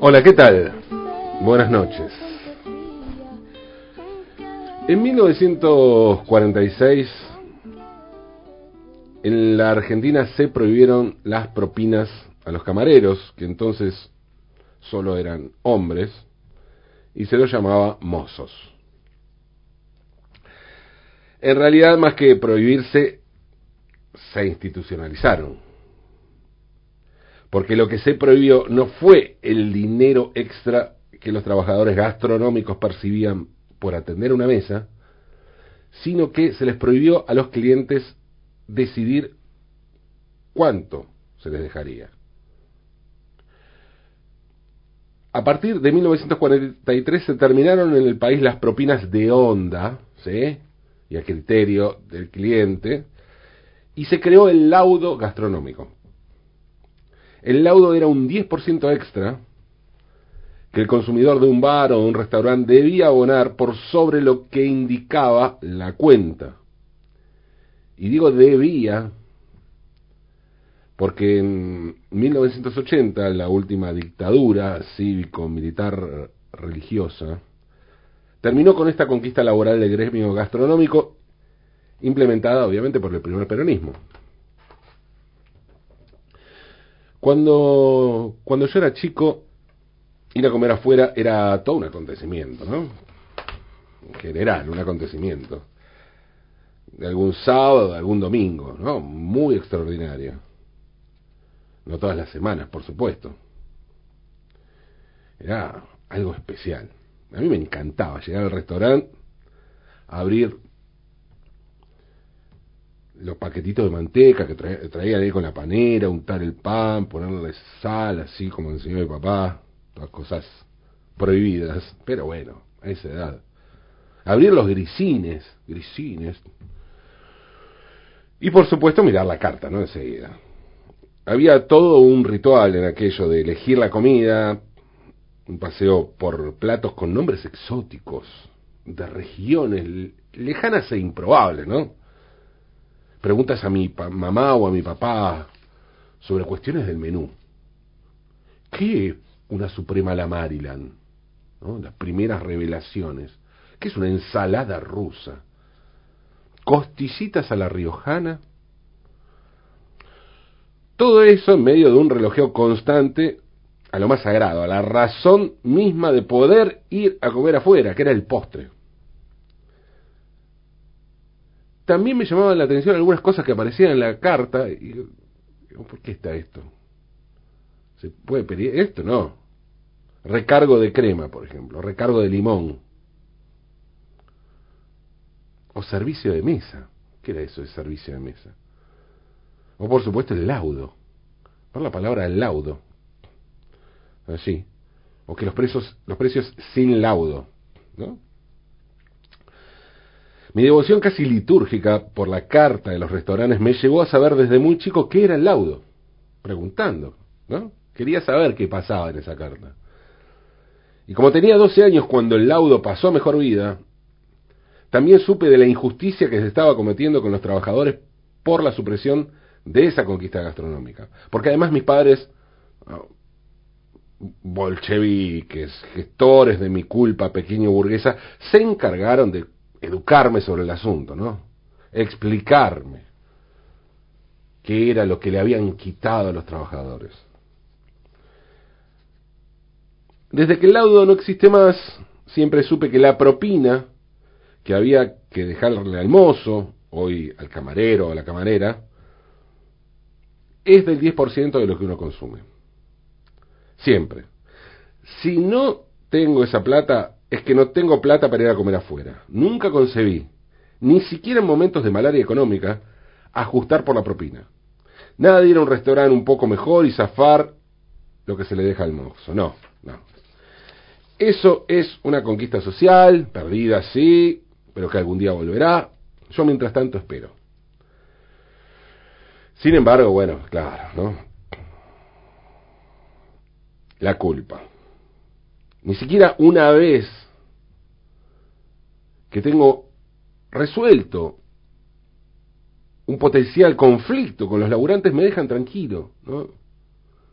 Hola, ¿qué tal? Buenas noches. En 1946, en la Argentina se prohibieron las propinas a los camareros, que entonces solo eran hombres, y se los llamaba mozos. En realidad, más que prohibirse, se institucionalizaron. Porque lo que se prohibió no fue el dinero extra que los trabajadores gastronómicos percibían por atender una mesa, sino que se les prohibió a los clientes decidir cuánto se les dejaría. A partir de 1943 se terminaron en el país las propinas de onda, ¿sí? y a criterio del cliente, y se creó el laudo gastronómico. El laudo era un 10% extra que el consumidor de un bar o un restaurante debía abonar por sobre lo que indicaba la cuenta. Y digo debía porque en 1980, la última dictadura cívico-militar religiosa, terminó con esta conquista laboral del gremio gastronómico, implementada obviamente por el primer peronismo. Cuando, cuando yo era chico, ir a comer afuera era todo un acontecimiento, ¿no? En general, un acontecimiento. De algún sábado, de algún domingo, ¿no? Muy extraordinario. No todas las semanas, por supuesto. Era algo especial. A mí me encantaba llegar al restaurante, abrir los paquetitos de manteca que traía, ahí con la panera, untar el pan, ponerle sal, así como enseñó mi papá, todas cosas prohibidas, pero bueno, a esa edad. Abrir los grisines, grisines. Y por supuesto mirar la carta, ¿no? Enseguida. Había todo un ritual en aquello de elegir la comida, un paseo por platos con nombres exóticos, de regiones lejanas e improbables, ¿no? Preguntas a mi mamá o a mi papá sobre cuestiones del menú. ¿Qué una Suprema la Maryland? ¿No? Las primeras revelaciones. ¿Qué es una ensalada rusa? ¿Costillitas a la riojana? Todo eso en medio de un relojeo constante a lo más sagrado, a la razón misma de poder ir a comer afuera, que era el postre. También me llamaban la atención algunas cosas que aparecían en la carta. Y, ¿Por qué está esto? ¿Se puede pedir esto? No. Recargo de crema, por ejemplo. Recargo de limón. O servicio de mesa. ¿Qué era eso de servicio de mesa? O por supuesto el laudo. Por la palabra laudo. Así. O que los precios, los precios sin laudo. ¿No? Mi devoción casi litúrgica por la carta de los restaurantes me llevó a saber desde muy chico qué era el laudo, preguntando, ¿no? Quería saber qué pasaba en esa carta. Y como tenía 12 años cuando el laudo pasó a mejor vida, también supe de la injusticia que se estaba cometiendo con los trabajadores por la supresión de esa conquista gastronómica. Porque además mis padres, ah, bolcheviques, gestores de mi culpa pequeño burguesa, se encargaron de educarme sobre el asunto, ¿no? Explicarme qué era lo que le habían quitado a los trabajadores. Desde que el laudo no existe más, siempre supe que la propina que había que dejarle al mozo, hoy al camarero o a la camarera, es del 10% de lo que uno consume. Siempre. Si no tengo esa plata, es que no tengo plata para ir a comer afuera. Nunca concebí, ni siquiera en momentos de malaria económica, ajustar por la propina. Nada de ir a un restaurante un poco mejor y zafar lo que se le deja al mozo. No, no. Eso es una conquista social, perdida sí, pero que algún día volverá. Yo mientras tanto espero. Sin embargo, bueno, claro, ¿no? La culpa. Ni siquiera una vez que tengo resuelto un potencial conflicto con los laburantes me dejan tranquilo, ¿no?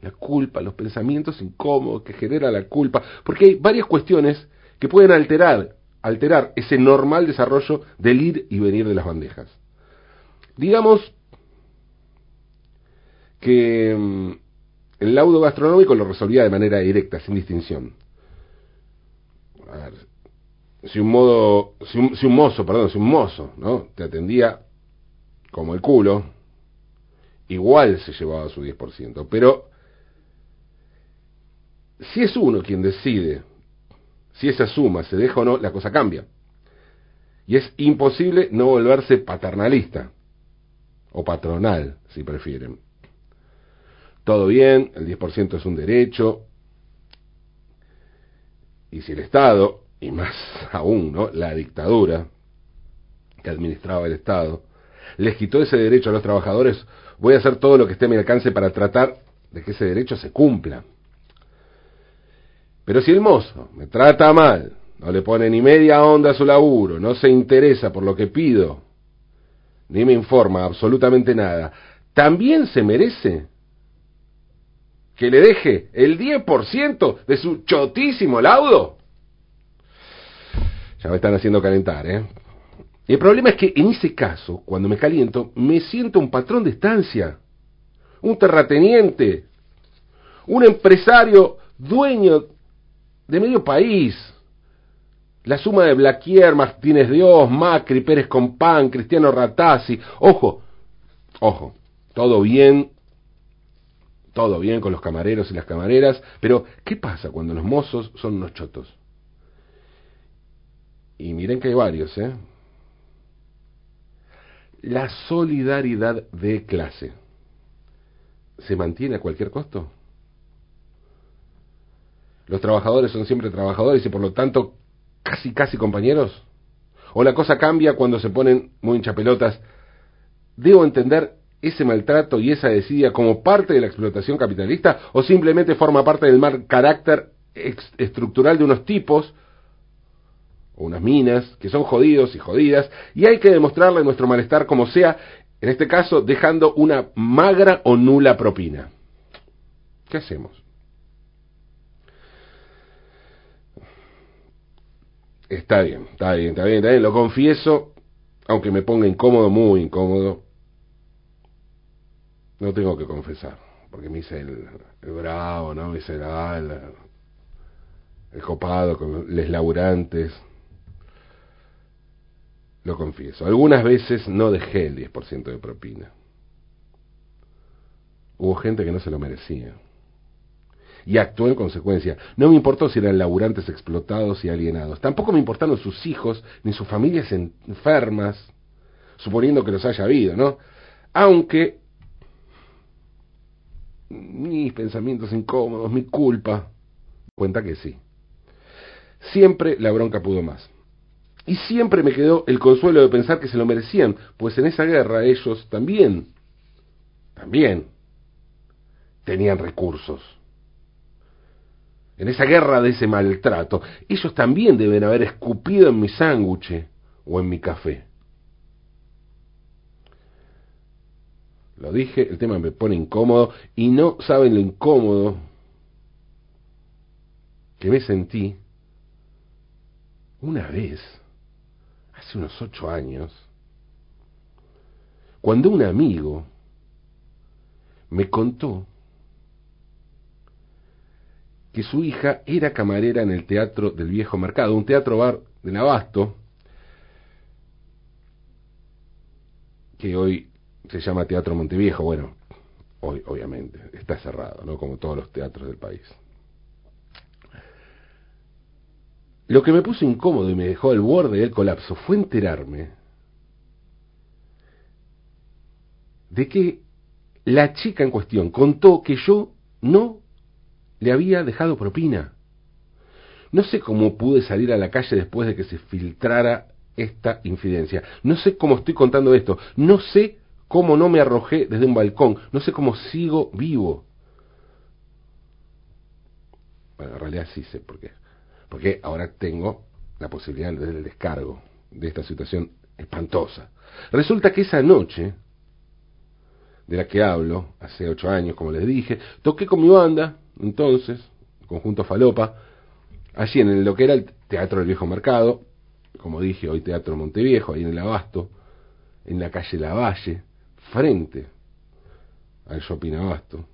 La culpa, los pensamientos incómodos que genera la culpa, porque hay varias cuestiones que pueden alterar, alterar ese normal desarrollo del ir y venir de las bandejas. Digamos que mm, el laudo gastronómico lo resolvía de manera directa, sin distinción. A ver, si un modo, si un, si un mozo, perdón, si un mozo, ¿no? Te atendía como el culo, igual se llevaba su 10%. Pero si es uno quien decide si esa suma se deja o no, la cosa cambia. Y es imposible no volverse paternalista, o patronal, si prefieren. Todo bien, el 10% es un derecho, y si el Estado, y más aún, ¿no? la dictadura que administraba el Estado, les quitó ese derecho a los trabajadores, voy a hacer todo lo que esté a mi alcance para tratar de que ese derecho se cumpla. Pero si el mozo me trata mal, no le pone ni media onda a su laburo, no se interesa por lo que pido, ni me informa absolutamente nada, ¿también se merece que le deje el 10% de su chotísimo laudo? Ya me están haciendo calentar, ¿eh? el problema es que en ese caso, cuando me caliento, me siento un patrón de estancia, un terrateniente, un empresario dueño de medio país. La suma de Blaquier, Martínez Dios, Macri, Pérez Compán, Cristiano Ratazzi. Ojo, ojo, todo bien, todo bien con los camareros y las camareras, pero ¿qué pasa cuando los mozos son unos chotos? Y miren que hay varios, ¿eh? La solidaridad de clase. ¿Se mantiene a cualquier costo? los trabajadores son siempre trabajadores y por lo tanto casi casi compañeros? ¿O la cosa cambia cuando se ponen muy hinchapelotas? ¿Debo entender ese maltrato y esa desidia como parte de la explotación capitalista o simplemente forma parte del mal carácter estructural de unos tipos o unas minas que son jodidos y jodidas y hay que demostrarle nuestro malestar como sea, en este caso dejando una magra o nula propina? ¿Qué hacemos? Está bien, está bien, está bien, está bien, lo confieso, aunque me ponga incómodo, muy incómodo. No tengo que confesar, porque me hice el, bravo, ¿no? Me hice el, el copado con los laburantes. Lo confieso. Algunas veces no dejé el 10% de propina. Hubo gente que no se lo merecía y actuó en consecuencia. No me importó si eran laburantes explotados y alienados. Tampoco me importaron sus hijos ni sus familias enfermas, suponiendo que los haya habido, ¿no? Aunque mis pensamientos incómodos, mi culpa, cuenta que sí. Siempre la bronca pudo más. Y siempre me quedó el consuelo de pensar que se lo merecían, pues en esa guerra ellos también, también tenían recursos en esa guerra de ese maltrato, ellos también deben haber escupido en mi sándwich o en mi café. Lo dije, el tema me pone incómodo y no saben lo incómodo que me sentí una vez, hace unos ocho años, cuando un amigo me contó que su hija era camarera en el Teatro del Viejo Mercado, un teatro bar de Abasto, que hoy se llama Teatro Monteviejo, bueno, hoy obviamente está cerrado, ¿no? Como todos los teatros del país. Lo que me puso incómodo y me dejó al borde del colapso fue enterarme de que la chica en cuestión contó que yo no le había dejado propina. No sé cómo pude salir a la calle después de que se filtrara esta infidencia. No sé cómo estoy contando esto. No sé cómo no me arrojé desde un balcón. No sé cómo sigo vivo. Bueno, en realidad sí sé por qué. Porque ahora tengo la posibilidad del descargo de esta situación espantosa. Resulta que esa noche de la que hablo, hace ocho años, como les dije. Toqué con mi banda, entonces, conjunto Falopa, allí en lo que era el Teatro del Viejo Mercado, como dije, hoy Teatro Monteviejo, ahí en el Abasto, en la calle Lavalle, frente al Shopping Abasto.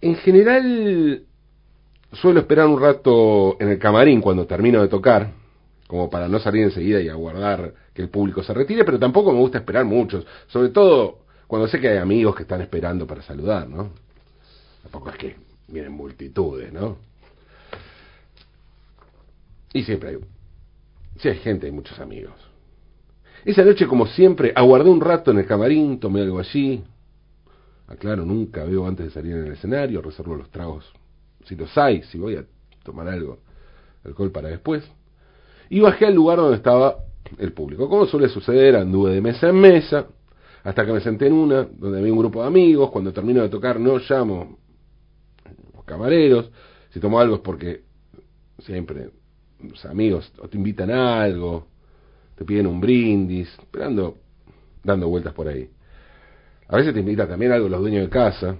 En general, suelo esperar un rato en el camarín cuando termino de tocar, como para no salir enseguida y aguardar que el público se retire, pero tampoco me gusta esperar mucho, sobre todo cuando sé que hay amigos que están esperando para saludar, ¿no? Tampoco es que vienen multitudes, ¿no? Y siempre hay, si hay gente, hay muchos amigos. Esa noche, como siempre, aguardé un rato en el camarín, tomé algo allí. Aclaro, nunca veo antes de salir en el escenario, reservo los tragos, si los hay, si voy a tomar algo, alcohol para después. Y bajé al lugar donde estaba el público. Como suele suceder, anduve de mesa en mesa, hasta que me senté en una, donde había un grupo de amigos. Cuando termino de tocar, no llamo los camareros. Si tomo algo es porque siempre los amigos te invitan a algo, te piden un brindis, esperando, dando vueltas por ahí. A veces te invitan también algo los dueños de casa.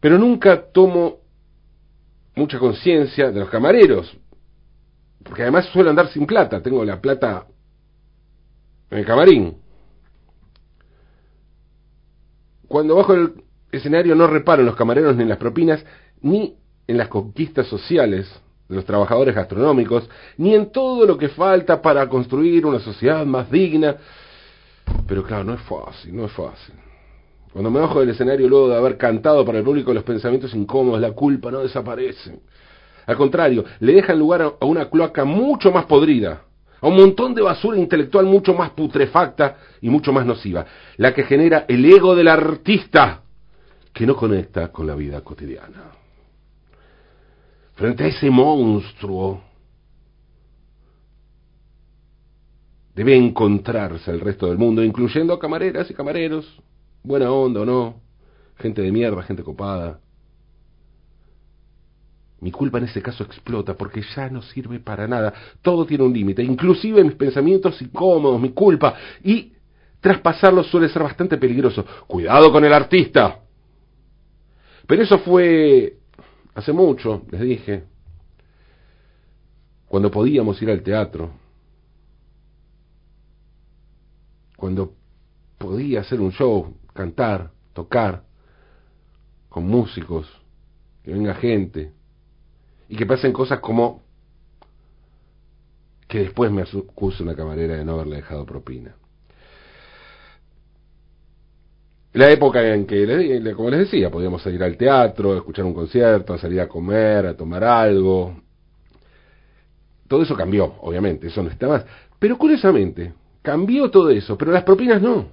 Pero nunca tomo mucha conciencia de los camareros, porque además suelo andar sin plata, tengo la plata en el camarín. Cuando bajo el escenario no reparo en los camareros ni en las propinas, ni en las conquistas sociales de los trabajadores gastronómicos, ni en todo lo que falta para construir una sociedad más digna. Pero claro, no es fácil, no es fácil. Cuando me bajo del escenario luego de haber cantado para el público los pensamientos incómodos, la culpa no desaparece. Al contrario, le dejan lugar a una cloaca mucho más podrida, a un montón de basura intelectual mucho más putrefacta y mucho más nociva, la que genera el ego del artista que no conecta con la vida cotidiana. Frente a ese monstruo debe encontrarse el resto del mundo, incluyendo camareras y camareros, buena onda o no, gente de mierda, gente copada. Mi culpa en ese caso explota porque ya no sirve para nada. Todo tiene un límite, inclusive mis pensamientos incómodos, mi culpa. Y traspasarlos suele ser bastante peligroso. Cuidado con el artista. Pero eso fue hace mucho, les dije, cuando podíamos ir al teatro, cuando podía hacer un show, cantar, tocar, con músicos, que venga gente, y que pasen cosas como que después me acuse una camarera de no haberle dejado propina. La época en que, como les decía, podíamos salir al teatro, escuchar un concierto, salir a comer, a tomar algo. Todo eso cambió, obviamente, eso no está más. Pero curiosamente, cambió todo eso, pero las propinas no.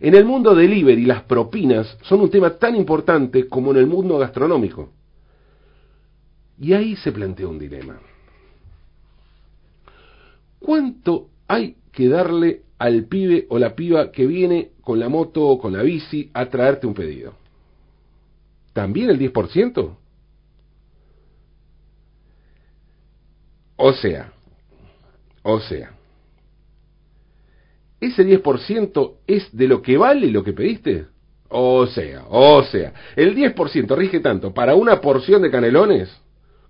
En el mundo delivery las propinas son un tema tan importante como en el mundo gastronómico. Y ahí se plantea un dilema. ¿Cuánto hay que darle al pibe o la piba que viene con la moto o con la bici a traerte un pedido? ¿También el 10%? O sea, o sea, ¿Ese 10% es de lo que vale lo que pediste? O sea, o sea, el 10% rige tanto para una porción de canelones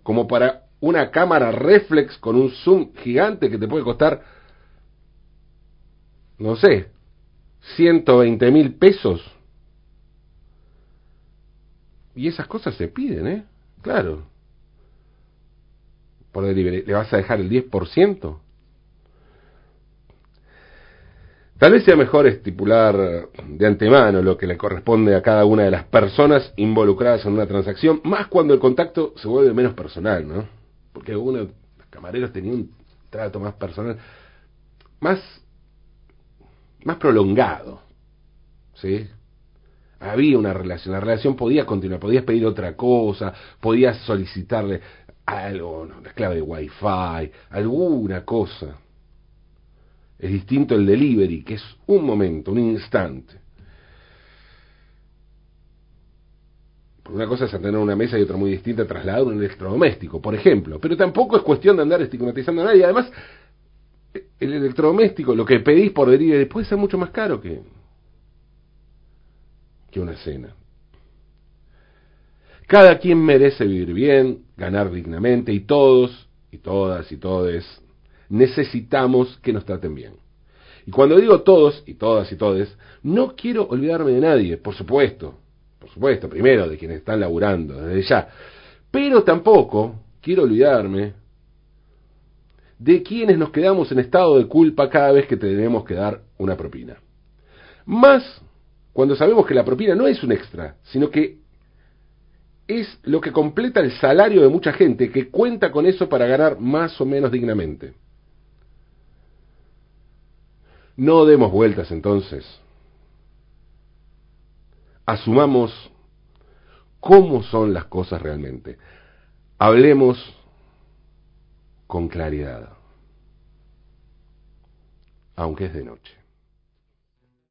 como para una cámara reflex con un zoom gigante que te puede costar, no sé, 120 mil pesos. Y esas cosas se piden, ¿eh? Claro. Por delivery. ¿Le vas a dejar el 10%? Tal vez sea mejor estipular de antemano lo que le corresponde a cada una de las personas involucradas en una transacción, más cuando el contacto se vuelve menos personal, ¿no? Porque algunos camareros tenían un trato más personal, más, más prolongado, ¿sí? Había una relación, la relación podía continuar, podías pedir otra cosa, podías solicitarle algo, la clave de wifi, alguna cosa. Es distinto el delivery, que es un momento, un instante. una cosa es tener una mesa y otra muy distinta trasladar un electrodoméstico, por ejemplo. Pero tampoco es cuestión de andar estigmatizando a nadie. Además, el electrodoméstico, lo que pedís por delivery, puede ser mucho más caro que, que una cena. Cada quien merece vivir bien, ganar dignamente y todos y todas y todes necesitamos que nos traten bien. Y cuando digo todos y todas y todes, no quiero olvidarme de nadie, por supuesto, por supuesto, primero de quienes están laburando, desde ya, pero tampoco quiero olvidarme de quienes nos quedamos en estado de culpa cada vez que tenemos que dar una propina. Más cuando sabemos que la propina no es un extra, sino que es lo que completa el salario de mucha gente que cuenta con eso para ganar más o menos dignamente. No demos vueltas entonces. Asumamos cómo son las cosas realmente. Hablemos con claridad, aunque es de noche.